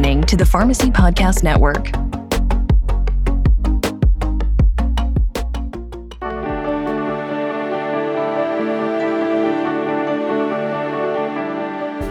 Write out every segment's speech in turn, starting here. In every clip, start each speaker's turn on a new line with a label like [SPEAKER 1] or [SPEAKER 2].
[SPEAKER 1] listening to the Pharmacy Podcast Network.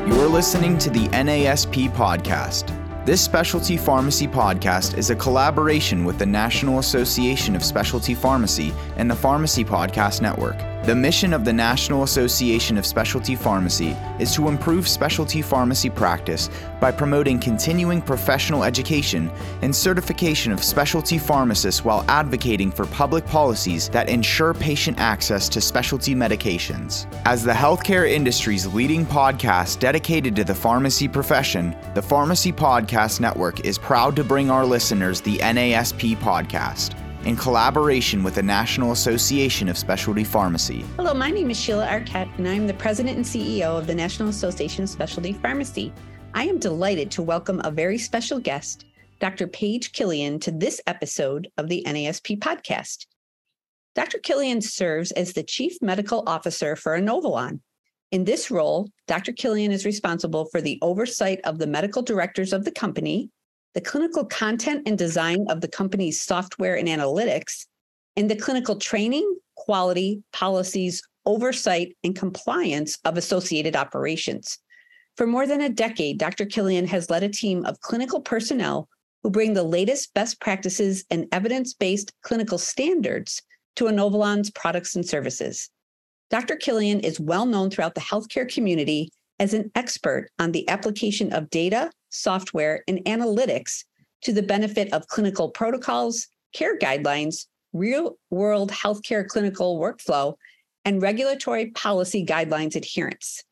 [SPEAKER 2] You're listening to the NASP Podcast. This specialty pharmacy podcast is a collaboration with the National Association of Specialty Pharmacy and the Pharmacy Podcast Network. The mission of the National Association of Specialty Pharmacy is to improve specialty pharmacy practice by promoting continuing professional education and certification of specialty pharmacists while advocating for public policies that ensure patient access to specialty medications. As the healthcare industry's leading podcast dedicated to the pharmacy profession, the Pharmacy Podcast Network is proud to bring our listeners the NASP podcast in collaboration with the National Association of Specialty Pharmacy.
[SPEAKER 3] Hello, my name is Sheila Arquette, and I'm the president and CEO of the National Association of Specialty Pharmacy. I am delighted to welcome a very special guest, Dr. Paige Kilian, to this episode of the NASP podcast. Dr. Kilian serves as the Chief Medical Officer for Inovalon. In this role, Dr. Kilian is responsible for the oversight of the medical directors of the company, the clinical content and design of the company's software and analytics, and the clinical training, quality, policies, oversight, and compliance of associated operations. For more than a decade, Dr. Kilian has led a team of clinical personnel who bring the latest best practices and evidence based clinical standards to Inovalon's products and services. Dr. Kilian is well known throughout the healthcare community as an expert on the application of data, software, and analytics to the benefit of clinical protocols, care guidelines, real world healthcare clinical workflow, and regulatory policy guidelines adherence.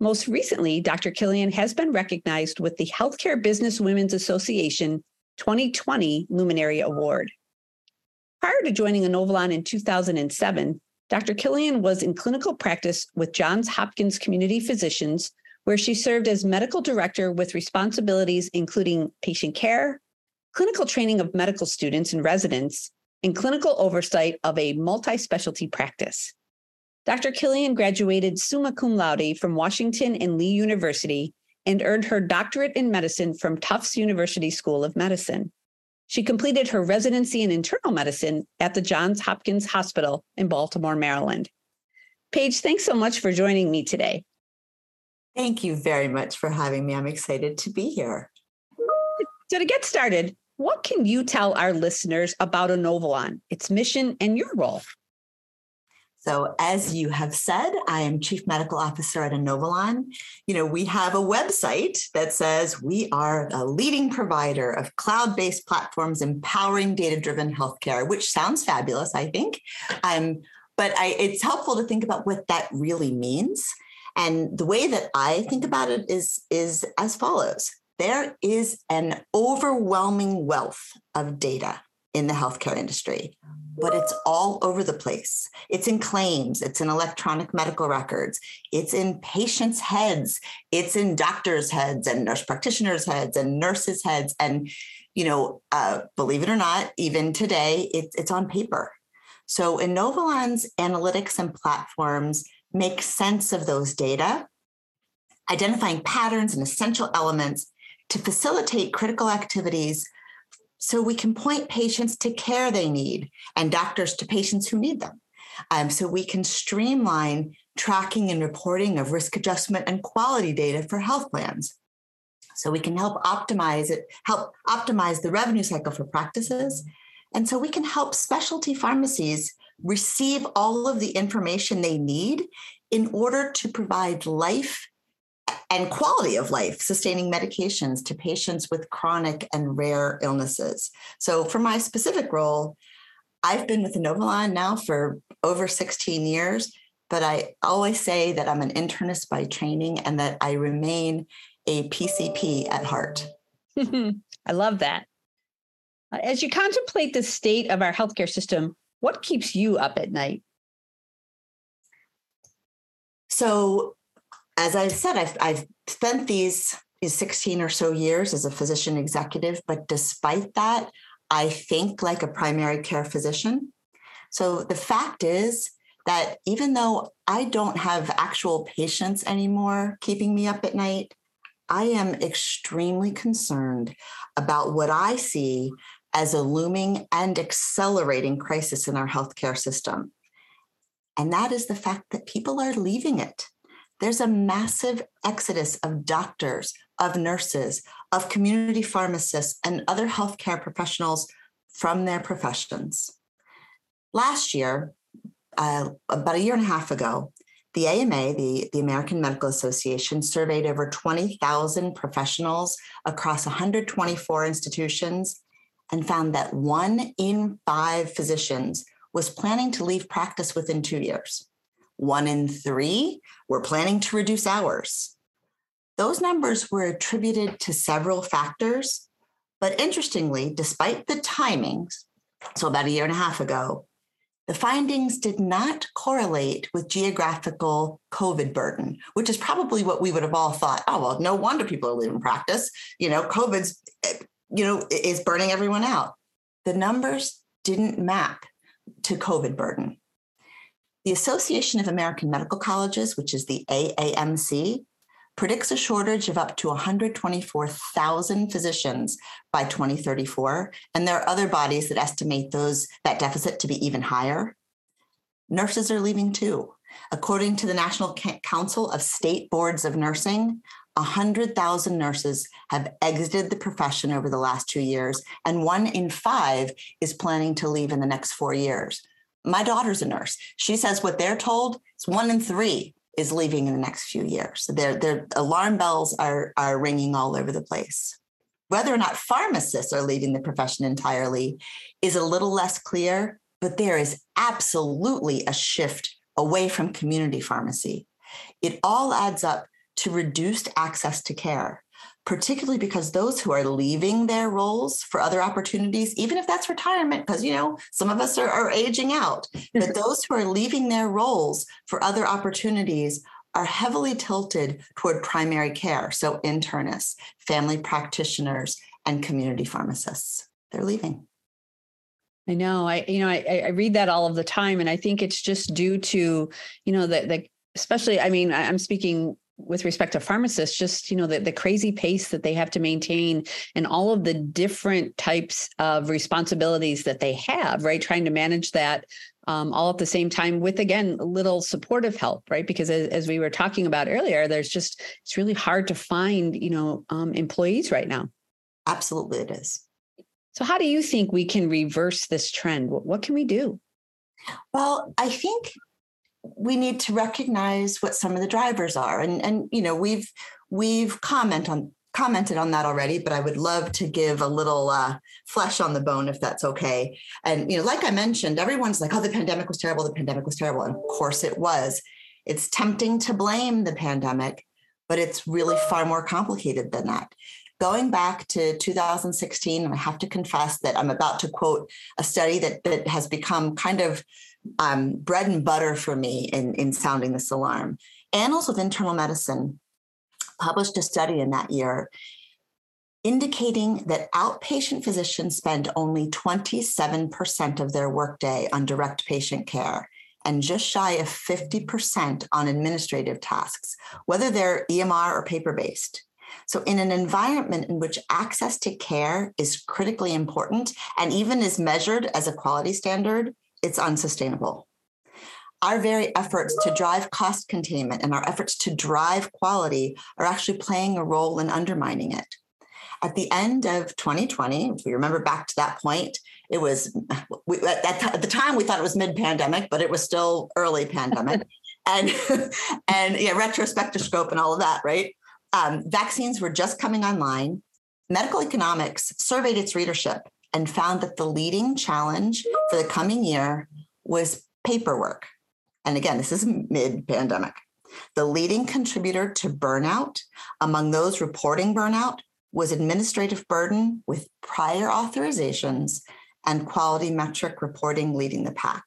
[SPEAKER 3] Most recently, Dr. Kilian has been recognized with the Healthcare Business Women's Association 2020 Luminary Award. Prior to joining Inovalon in 2007, Dr. Kilian was in clinical practice with Johns Hopkins Community Physicians, where she served as medical director with responsibilities including patient care, clinical training of medical students and residents, and clinical oversight of a multi specialty practice. Dr. Kilian graduated summa cum laude from Washington and Lee University and earned her doctorate in medicine from Tufts University School of Medicine. She completed her residency in internal medicine at the Johns Hopkins Hospital in Baltimore, Maryland. Paige, thanks so much for joining me today.
[SPEAKER 4] Thank you very much for having me. I'm excited to be here.
[SPEAKER 3] So, to get started, what can you tell our listeners about Inovalon, its mission, and your role?
[SPEAKER 4] So, as you have said, I am Chief Medical Officer at Inovalon. You know, we have a website that says we are a leading provider of cloud based platforms empowering data driven healthcare, which sounds fabulous, I think. Um, but I, it's helpful to think about what that really means. And the way that I think about it is, is as follows there is an overwhelming wealth of data in the healthcare industry, but it's all over the place. It's in claims, it's in electronic medical records, it's in patients' heads, it's in doctors' heads and nurse practitioners' heads and nurses' heads. And, you know, uh, believe it or not, even today, it, it's on paper. So Inovalon's analytics and platforms make sense of those data, identifying patterns and essential elements to facilitate critical activities so we can point patients to care they need and doctors to patients who need them. Um, so we can streamline tracking and reporting of risk adjustment and quality data for health plans. So we can help optimize it, help optimize the revenue cycle for practices. And so we can help specialty pharmacies receive all of the information they need in order to provide life and quality of life sustaining medications to patients with chronic and rare illnesses. So, for my specific role, I've been with Inovalon now for over 16 years, but I always say that I'm an internist by training and that I remain a PCP at heart.
[SPEAKER 3] I love that. Uh, as you contemplate the state of our healthcare system, what keeps you up at night?
[SPEAKER 4] So, as I said, I've, I've spent these, these 16 or so years as a physician executive, but despite that, I think like a primary care physician. So the fact is that even though I don't have actual patients anymore keeping me up at night, I am extremely concerned about what I see as a looming and accelerating crisis in our healthcare system. And that is the fact that people are leaving it. There's a massive exodus of doctors, of nurses, of community pharmacists, and other healthcare professionals from their professions. Last year, uh, about a year and a half ago, the AMA, the, the American Medical Association, surveyed over 20,000 professionals across 124 institutions and found that one in five physicians was planning to leave practice within two years. One in three were planning to reduce hours. Those numbers were attributed to several factors, but interestingly, despite the timings, so about a year and a half ago, the findings did not correlate with geographical COVID burden, which is probably what we would have all thought. Oh, well, no wonder people are leaving practice. You know, COVID's, eh, you know, is burning everyone out. The numbers didn't map to COVID burden. The Association of American Medical Colleges, which is the AAMC, predicts a shortage of up to 124,000 physicians by 2034, and there are other bodies that estimate those that deficit to be even higher. Nurses are leaving too. According to the National Council of State Boards of Nursing, 100,000 nurses have exited the profession over the last two years, and one in five is planning to leave in the next four years. My daughter's a nurse. She says what they're told is one in three is leaving in the next few years. So their, their alarm bells are, are ringing all over the place. Whether or not pharmacists are leaving the profession entirely is a little less clear, but there is absolutely a shift away from community pharmacy. It all adds up to reduced access to care, particularly because those who are leaving their roles for other opportunities, even if that's retirement, because, you know, some of us are, are aging out, but those who are leaving their roles for other opportunities are heavily tilted toward primary care. So internists, family practitioners, and community pharmacists. They're leaving.
[SPEAKER 3] I know. I you know I, I read that all of the time, and I think it's just due to you know the the especially. I mean, I'm speaking with respect to pharmacists just you know the, the crazy pace that they have to maintain and all of the different types of responsibilities that they have right? Trying to manage that um, all at the same time with again little supportive help right? Because as, as, we were talking about earlier there's just it's really hard to find you know um, employees right now.
[SPEAKER 4] Absolutely it is.
[SPEAKER 3] So how do you think we can reverse this trend? What, what can we do?
[SPEAKER 4] Well i think we need to recognize what some of the drivers are. And and you know we've we've comment on commented on that already but i would love to give a little uh, flesh on the bone if that's okay. And you know like i mentioned everyone's like oh the pandemic was terrible the pandemic was terrible. And of course it was. It's tempting to blame the pandemic but it's really far more complicated than that. Going back to 2016 and i have to confess that i'm about to quote a study that that has become kind of um, bread and butter for me in, in sounding this alarm. Annals of Internal Medicine published a study in that year indicating that outpatient physicians spend only 27% of their workday on direct patient care and just shy of 50% on administrative tasks, whether they're EMR or paper based. So, in an environment in which access to care is critically important and even is measured as a quality standard, it's unsustainable. Our very efforts to drive cost containment and our efforts to drive quality are actually playing a role in undermining it. At the end of 2020, if we remember back to that point, it was we, at, that, at the time we thought it was mid-pandemic, but it was still early pandemic, and and yeah, retrospectoscope and all of that, right? Um, vaccines were just coming online. Medical economics surveyed its readership and found that the leading challenge for the coming year was paperwork. And again, this is mid pandemic. The leading contributor to burnout among those reporting burnout was administrative burden with prior authorizations and quality metric reporting leading the pack.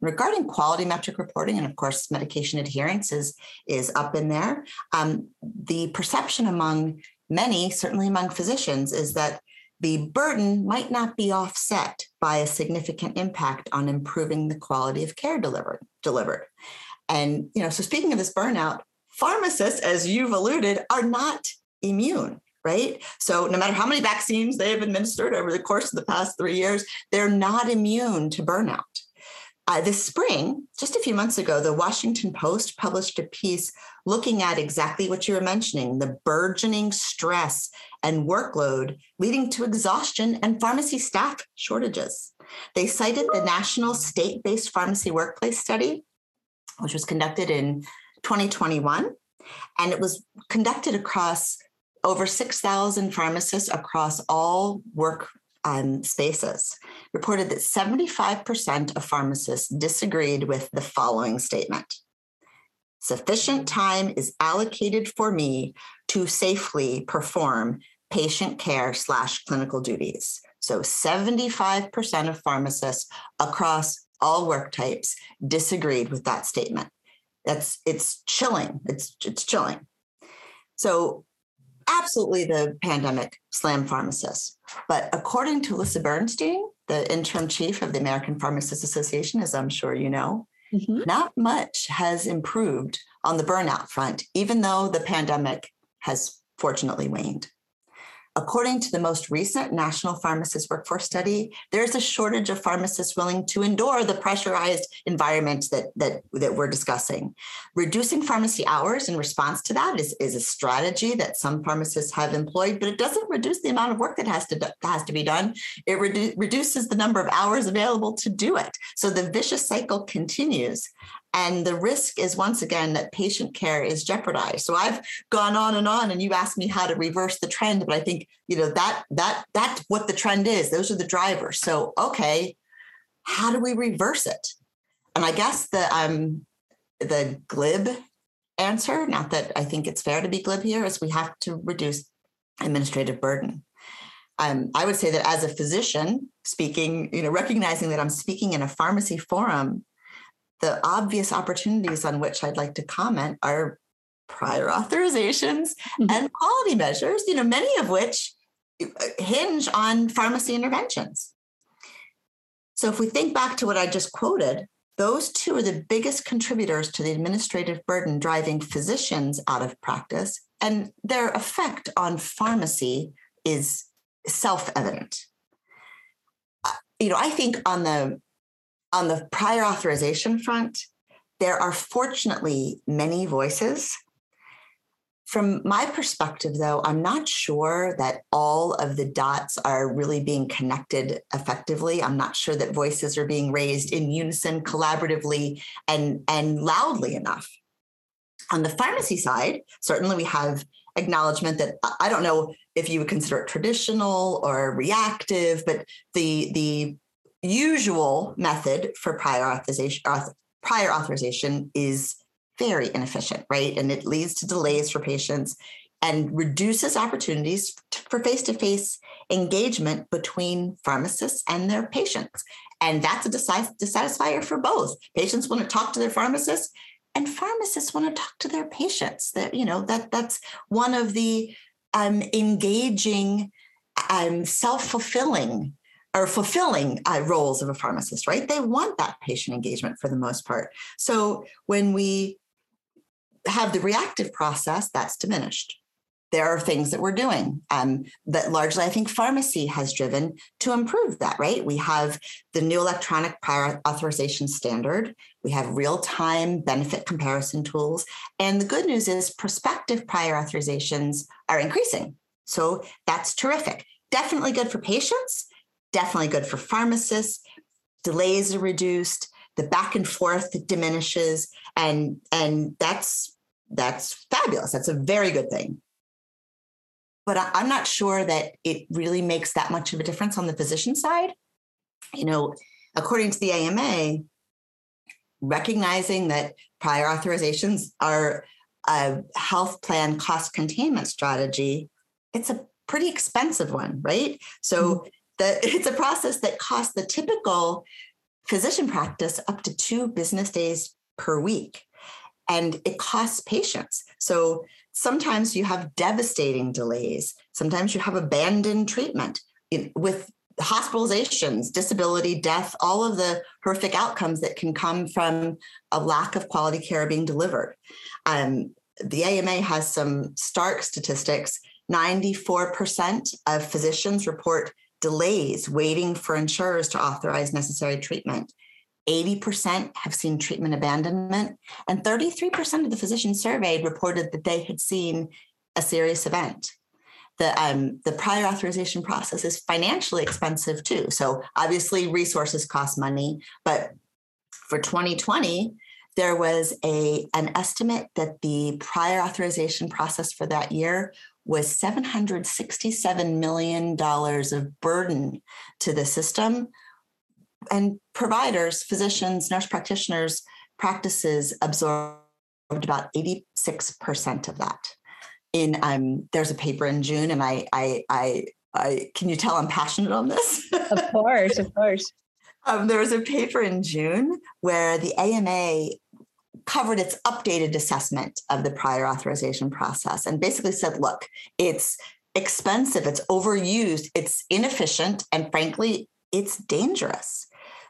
[SPEAKER 4] Regarding quality metric reporting, and of course, medication adherence is, is up in there, um, the perception among many, certainly among physicians, is that the burden might not be offset by a significant impact on improving the quality of care delivered delivered and you know so speaking of this burnout pharmacists as you've alluded are not immune right? So no matter how many vaccines they have administered over the course of the past three years, they're not immune to burnout. Uh, this spring, just a few months ago, the Washington Post published a piece looking at exactly what you were mentioning the burgeoning stress and workload leading to exhaustion and pharmacy staff shortages. They cited the National State Based Pharmacy Workplace Study, which was conducted in 2021, and it was conducted across over 6,000 pharmacists across all work um, spaces reported that 75% of pharmacists disagreed with the following statement Sufficient time is allocated for me to safely perform patient care slash clinical duties. So 75% of pharmacists across all work types disagreed with that statement. That's it's chilling. It's it's chilling. So absolutely the pandemic slammed pharmacists. But according to Lisa Bernstein, the interim chief of the American Pharmacists Association, as I'm sure you know, mm-hmm. not much has improved on the burnout front, even though the pandemic has fortunately waned. According to the most recent National Pharmacist Workforce Study, there's a shortage of pharmacists willing to endure the pressurized environment that, that, that we're discussing. Reducing pharmacy hours in response to that is, is a strategy that some pharmacists have employed, but it doesn't reduce the amount of work that has to, has to be done. It redu- reduces the number of hours available to do it. So the vicious cycle continues. And the risk is once again that patient care is jeopardized. So I've gone on and on, and you asked me how to reverse the trend, but I think you know that that that's what the trend is. Those are the drivers. So okay, how do we reverse it? And I guess the um the glib answer, not that I think it's fair to be glib here, is we have to reduce administrative burden. Um, I would say that as a physician speaking, you know, recognizing that I'm speaking in a pharmacy forum, the obvious opportunities on which I'd like to comment are prior authorizations mm-hmm. and quality measures, you know, many of which uh, hinge on pharmacy interventions. So if we think back to what I just quoted, those two are the biggest contributors to the administrative burden driving physicians out of practice, and their effect on pharmacy is self evident. Uh, you know, I think on the on the prior authorization front, there are fortunately many voices. From my perspective, though, I'm not sure that all of the dots are really being connected effectively. I'm not sure that voices are being raised in unison, collaboratively, and, and loudly enough. On the pharmacy side, certainly we have acknowledgement that I don't know if you would consider it traditional or reactive, but the the usual method for prior authorization, prior authorization is very inefficient, right? And it leads to delays for patients and reduces opportunities for face to face engagement between pharmacists and their patients. And that's a dissatisfier for both. Patients want to talk to their pharmacists and pharmacists want to talk to their patients. That, you know, that that's one of the um, engaging, um, self-fulfilling are fulfilling uh, roles of a pharmacist, right? They want that patient engagement for the most part. So when we have the reactive process, that's diminished. There are things that we're doing um, that largely I think pharmacy has driven to improve that, right? We have the new electronic prior authorization standard. We have real time benefit comparison tools. And the good news is prospective prior authorizations are increasing. So that's terrific. Definitely good for patients definitely good for pharmacists. Delays are reduced, the back and forth diminishes, and and that's that's fabulous. That's a very good thing. But I'm not sure that it really makes that much of a difference on the physician side. You know, according to the AMA, recognizing that prior authorizations are a health plan cost containment strategy, it's a pretty expensive one, right? So mm-hmm it's a process that costs the typical physician practice up to two business days per week. And it costs patients. So sometimes you have devastating delays. Sometimes you have abandoned treatment with hospitalizations, disability, death, all of the horrific outcomes that can come from a lack of quality care being delivered. Um, the AMA has some stark statistics 94% of physicians report delays waiting for insurers to authorize necessary treatment. 80% have seen treatment abandonment, and 33% of the physicians surveyed reported that they had seen a serious event. The, um, the prior authorization process is financially expensive too. So, obviously, resources cost money, but for 2020, there was a, an estimate that the prior authorization process for that year was $767 million of burden to the system. And providers, physicians, nurse practitioners, practices absorbed about 86% of that. In um, there's a paper in June, and I, I, I, I can you tell I'm passionate on this?
[SPEAKER 3] of course, of course.
[SPEAKER 4] Um, there was a paper in June where the AMA covered its updated assessment of the prior authorization process and basically said, look, it's expensive, it's overused, it's inefficient, and frankly, it's dangerous.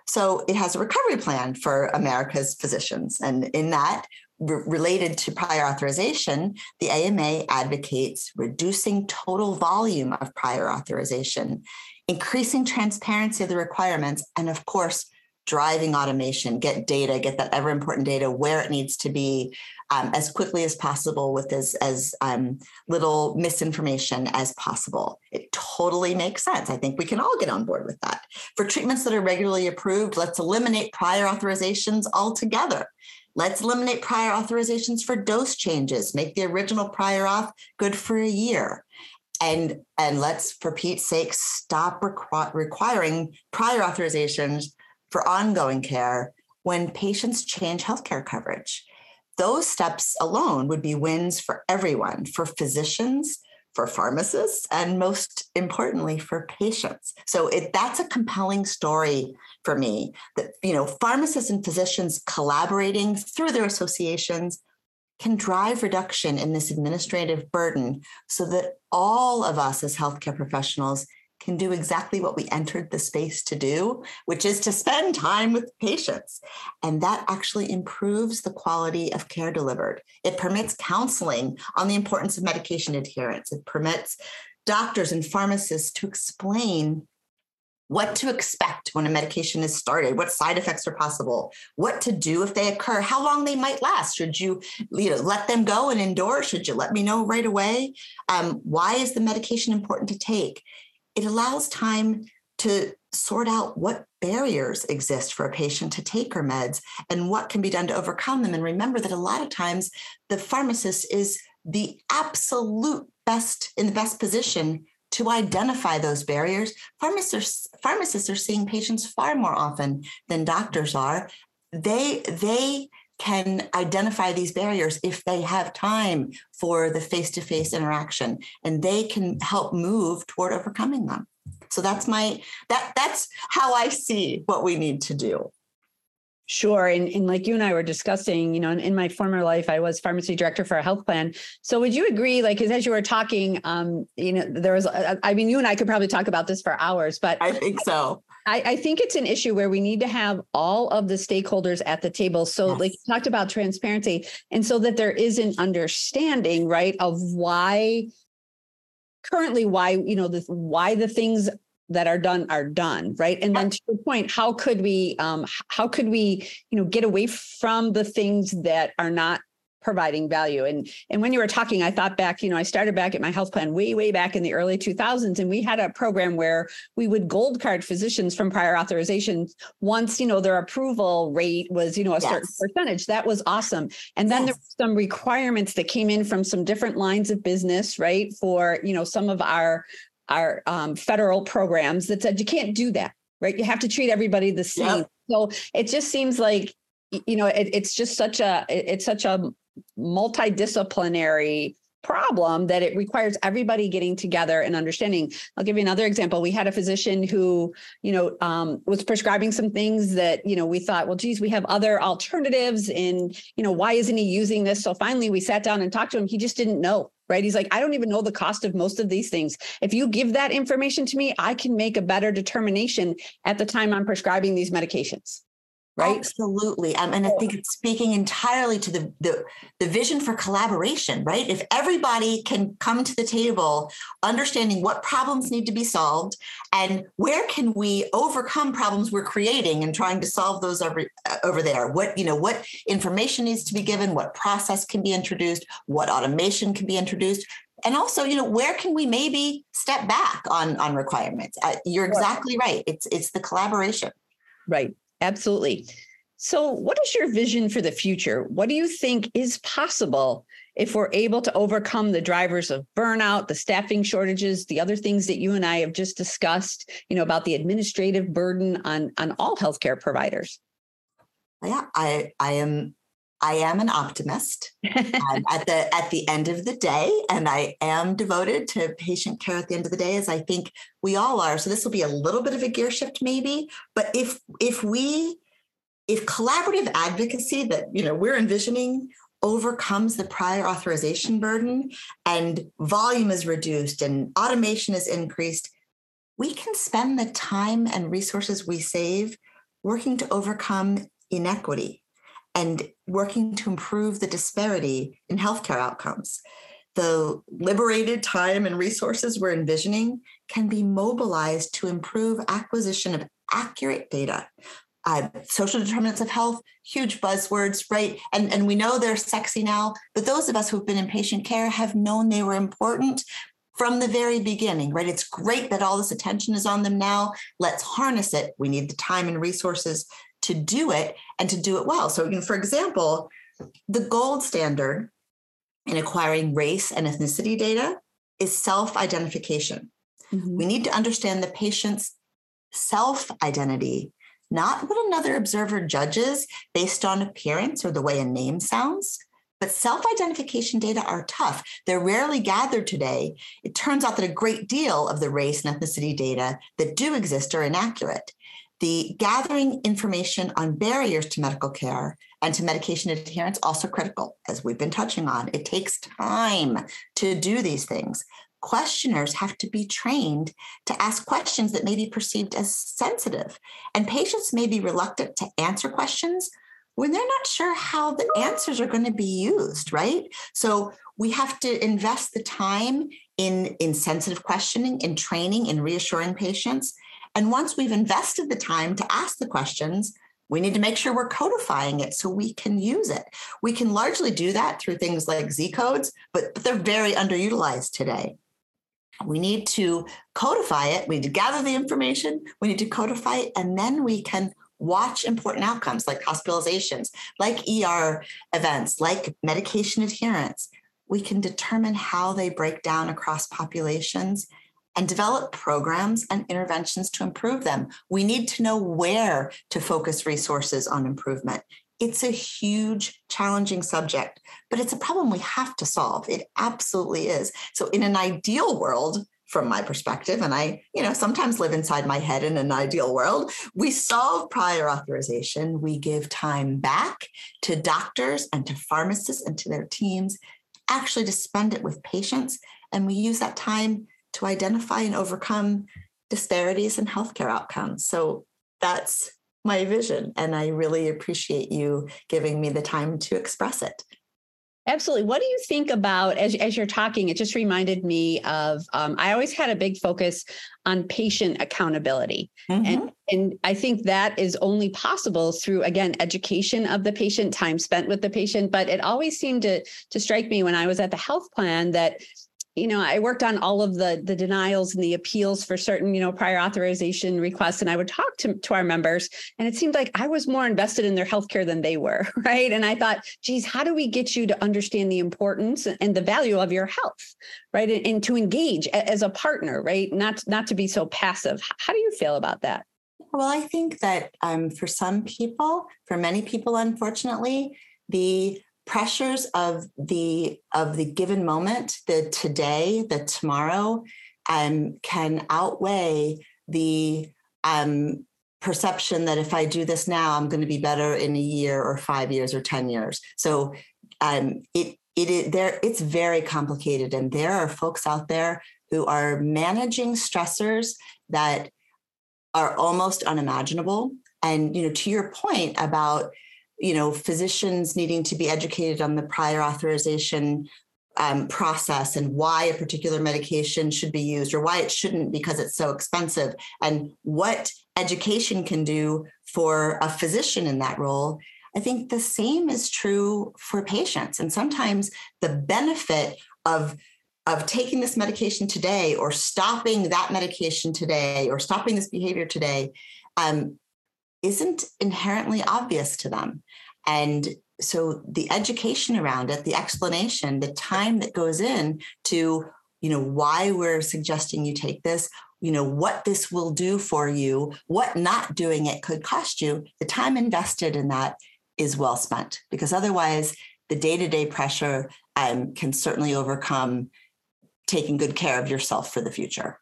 [SPEAKER 4] So it has a recovery plan for America's physicians. And in that, re- related to prior authorization, the AMA advocates reducing total volume of prior authorization, increasing transparency of the requirements, and of course, driving automation, get data, get that ever important data where it needs to be um, as quickly as possible with as, as um, little misinformation as possible. It totally makes sense. I think we can all get on board with that. For treatments that are regularly approved, let's eliminate prior authorizations altogether. Let's eliminate prior authorizations for dose changes, make the original prior auth good for a year. And, and let's, for Pete's sake, stop requ- requiring prior authorizations for ongoing care when patients change healthcare coverage. Those steps alone would be wins for everyone, for physicians, for pharmacists, and most importantly, for patients. So it, that's a compelling story for me that you know pharmacists and physicians collaborating through their associations can drive reduction in this administrative burden so that all of us as healthcare professionals can do exactly what we entered the space to do, which is to spend time with patients. And that actually improves the quality of care delivered. It permits counseling on the importance of medication adherence. It permits doctors and pharmacists to explain what to expect when a medication is started, what side effects are possible, what to do if they occur, how long they might last. Should you, you know, let them go and endure? Should you let me know right away? Um, why is the medication important to take? it allows time to sort out what barriers exist for a patient to take her meds and what can be done to overcome them. And remember that a lot of times the pharmacist is the absolute best in the best position to identify those barriers. Pharmacists, pharmacists are seeing patients far more often than doctors are. They, they can identify these barriers if they have time for the face to face interaction and they can help move toward overcoming them. So that's my that that's how I see what we need to do.
[SPEAKER 3] Sure. And, and like you and I were discussing, you know, in, in, my former life, I was pharmacy director for a health plan. So would you agree, like, as you were talking, um, you know, there was, I mean, you and I could probably talk about this for hours, but
[SPEAKER 4] I think so.
[SPEAKER 3] I, I think it's an issue where we need to have all of the stakeholders at the table. So, yes. like you talked about transparency, and so that there is an understanding, right, of why currently why you know the why the things that are done are done right? And then to your point how could we um how could we you know get away from the things that are not providing value? And and when you were talking i thought back you know i started back at my health plan way way back in the early 2000s and we had a program where we would gold card physicians from prior authorizations once you know their approval rate was you know a yes. certain percentage. That was awesome. And then yes. there were some requirements that came in from some different lines of business right for you know some of our our um, federal programs that said you can't do that, right? You have to treat everybody the same. Yep. So it just seems like you know it, it's just such a it's such a multidisciplinary problem that it requires everybody getting together and understanding. I'll give you another example. We had a physician who, you know, um, was prescribing some things that, you know, we thought, well, geez, we have other alternatives and, you know, why isn't he using this? So finally we sat down and talked to him. He just didn't know right? He's like, I don't even know the cost of most of these things. If you give that information to me, I can make a better determination at the time I'm prescribing these medications. Right?
[SPEAKER 4] Absolutely. Um, and I think it's speaking entirely to the, the the vision for collaboration, right? If everybody can come to the table understanding what problems need to be solved and where can we overcome problems we're creating and trying to solve those over, uh, over there. What, you know, what information needs to be given, what process can be introduced, what automation can be introduced and also you know where can we maybe step back on on requirements uh, you're exactly right it's it's the collaboration
[SPEAKER 3] right Absolutely. So, what is your vision for the future? What do you think is possible if we're able to overcome the drivers of burnout, the staffing shortages, the other things that you and I have just discussed, you know, about the administrative burden on on all healthcare providers?
[SPEAKER 4] Yeah, I I am I am an optimist at the at the end of the day, and I am devoted to patient care at the end of the day, as I think we all are. So this will be a little bit of a gear shift, maybe. But if if we if collaborative advocacy that you know we're envisioning overcomes the prior authorization burden and volume is reduced and automation is increased, we can spend the time and resources we save working to overcome inequity and working to improve the disparity in healthcare outcomes. The liberated time and resources we're envisioning can be mobilized to improve acquisition of accurate data. Uh, social determinants of health, huge buzzwords, right? And, and we know they're sexy now, but those of us who've been in patient care have known they were important from the very beginning, right? It's great that all this attention is on them now. Let's harness it. We need the time and resources to do it and to do it well. So, you know, for example, the gold standard in acquiring race and ethnicity data is self identification. Mm-hmm. We need to understand the patient's self identity, not what another observer judges based on appearance or the way a name sounds. But self identification data are tough. They're rarely gathered today. It turns out that a great deal of the race and ethnicity data that do exist are inaccurate the gathering information on barriers to medical care and to medication adherence also critical as we've been touching on. It takes time to do these things. Questioners have to be trained to ask questions that may be perceived as sensitive. And patients may be reluctant to answer questions when they're not sure how the answers are going to be used right? So we have to invest the time in in sensitive questioning in training in reassuring patients and once we've invested the time to ask the questions, we need to make sure we're codifying it so we can use it. We can largely do that through things like Z codes, but, but they're very underutilized today. We need to codify it. We need to gather the information. We need to codify it, and then we can watch important outcomes like hospitalizations, like ER events, like medication adherence. We can determine how they break down across populations and develop programs and interventions to improve them. We need to know where to focus resources on improvement. It's a huge, challenging subject, but it's a problem we have to solve. It absolutely is. So, in an ideal world, from my perspective, and I, you know, sometimes live inside my head in an ideal world, we solve prior authorization. We give time back to doctors and to pharmacists and to their teams, actually to spend it with patients. And we use that time to identify and overcome disparities in healthcare outcomes. So that's my vision. And I really appreciate you giving me the time to express it.
[SPEAKER 3] Absolutely. What do you think about as, as you're talking? It just reminded me of um, I always had a big focus on patient accountability. Mm-hmm. And, and I think that is only possible through, again, education of the patient, time spent with the patient. But it always seemed to, to strike me when I was at the health plan that you know, I worked on all of the the denials and the appeals for certain, you know, prior authorization requests, and I would talk to, to our members, and it seemed like I was more invested in their healthcare than they were, right? And I thought, geez, how do we get you to understand the importance and the value of your health, right? And, and to engage as a partner, right? Not not to be so passive. How do you feel about that?
[SPEAKER 4] Well, I think that um, for some people, for many people, unfortunately, the pressures of the of the given moment the today the tomorrow um, can outweigh the um, perception that if i do this now i'm going to be better in a year or five years or ten years. So um, it it is there it's very complicated and there are folks out there who are managing stressors that are almost unimaginable. And, you know, to your point about, you know, physicians needing to be educated on the prior authorization um, process and why a particular medication should be used or why it shouldn't because it's so expensive and what education can do for a physician in that role i think the same is true for patients. And sometimes the benefit of of taking this medication today or stopping that medication today or stopping this behavior today um, isn't inherently obvious to them. And so the education around it the explanation the time that goes in to you know why we're suggesting you take this you know what this will do for you what not doing it could cost you the time invested in that is well spent. Because otherwise the day-to-day pressure um, can certainly overcome taking good care of yourself for the future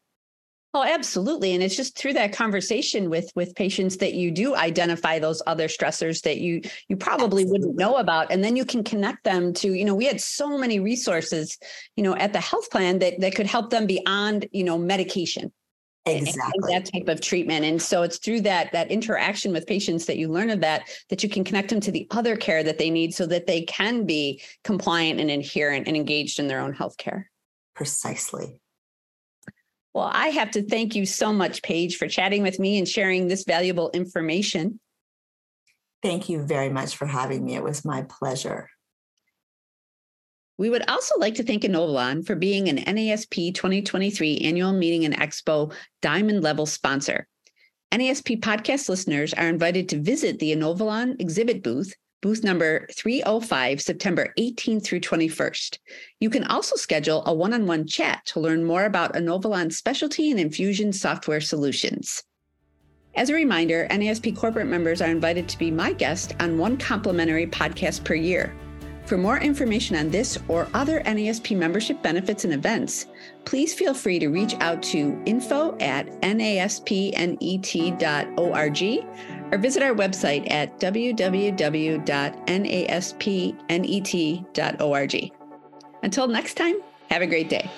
[SPEAKER 3] Oh, absolutely. And it's just through that conversation with with patients that you do identify those other stressors that you you probably absolutely. wouldn't know about. And then you can connect them to, you know, we had so many resources, you know, at the health plan that that could help them beyond, you know, medication.
[SPEAKER 4] Exactly.
[SPEAKER 3] that type of treatment. And so it's through that that interaction with patients that you learn of that that you can connect them to the other care that they need so that they can be compliant and adherent and engaged in their own health care.
[SPEAKER 4] Precisely.
[SPEAKER 3] Well, I have to thank you so much, Paige, for chatting with me and sharing this valuable information.
[SPEAKER 4] Thank you very much for having me. It was my pleasure.
[SPEAKER 3] We would also like to thank Inovalon for being an NASP 2023 annual meeting and expo diamond level sponsor. NASP podcast listeners are invited to visit the Inovalon exhibit booth booth number 305, September 18th through 21st. You can also schedule a one on one chat to learn more about Inovalon's specialty and infusion software solutions. As a reminder, NASP corporate members are invited to be my guest on one complimentary podcast per year. For more information on this or other NASP membership benefits and events, please feel free to reach out to info at naspnet.org or visit our website at www.naspnet.org. Until next time, have a great day.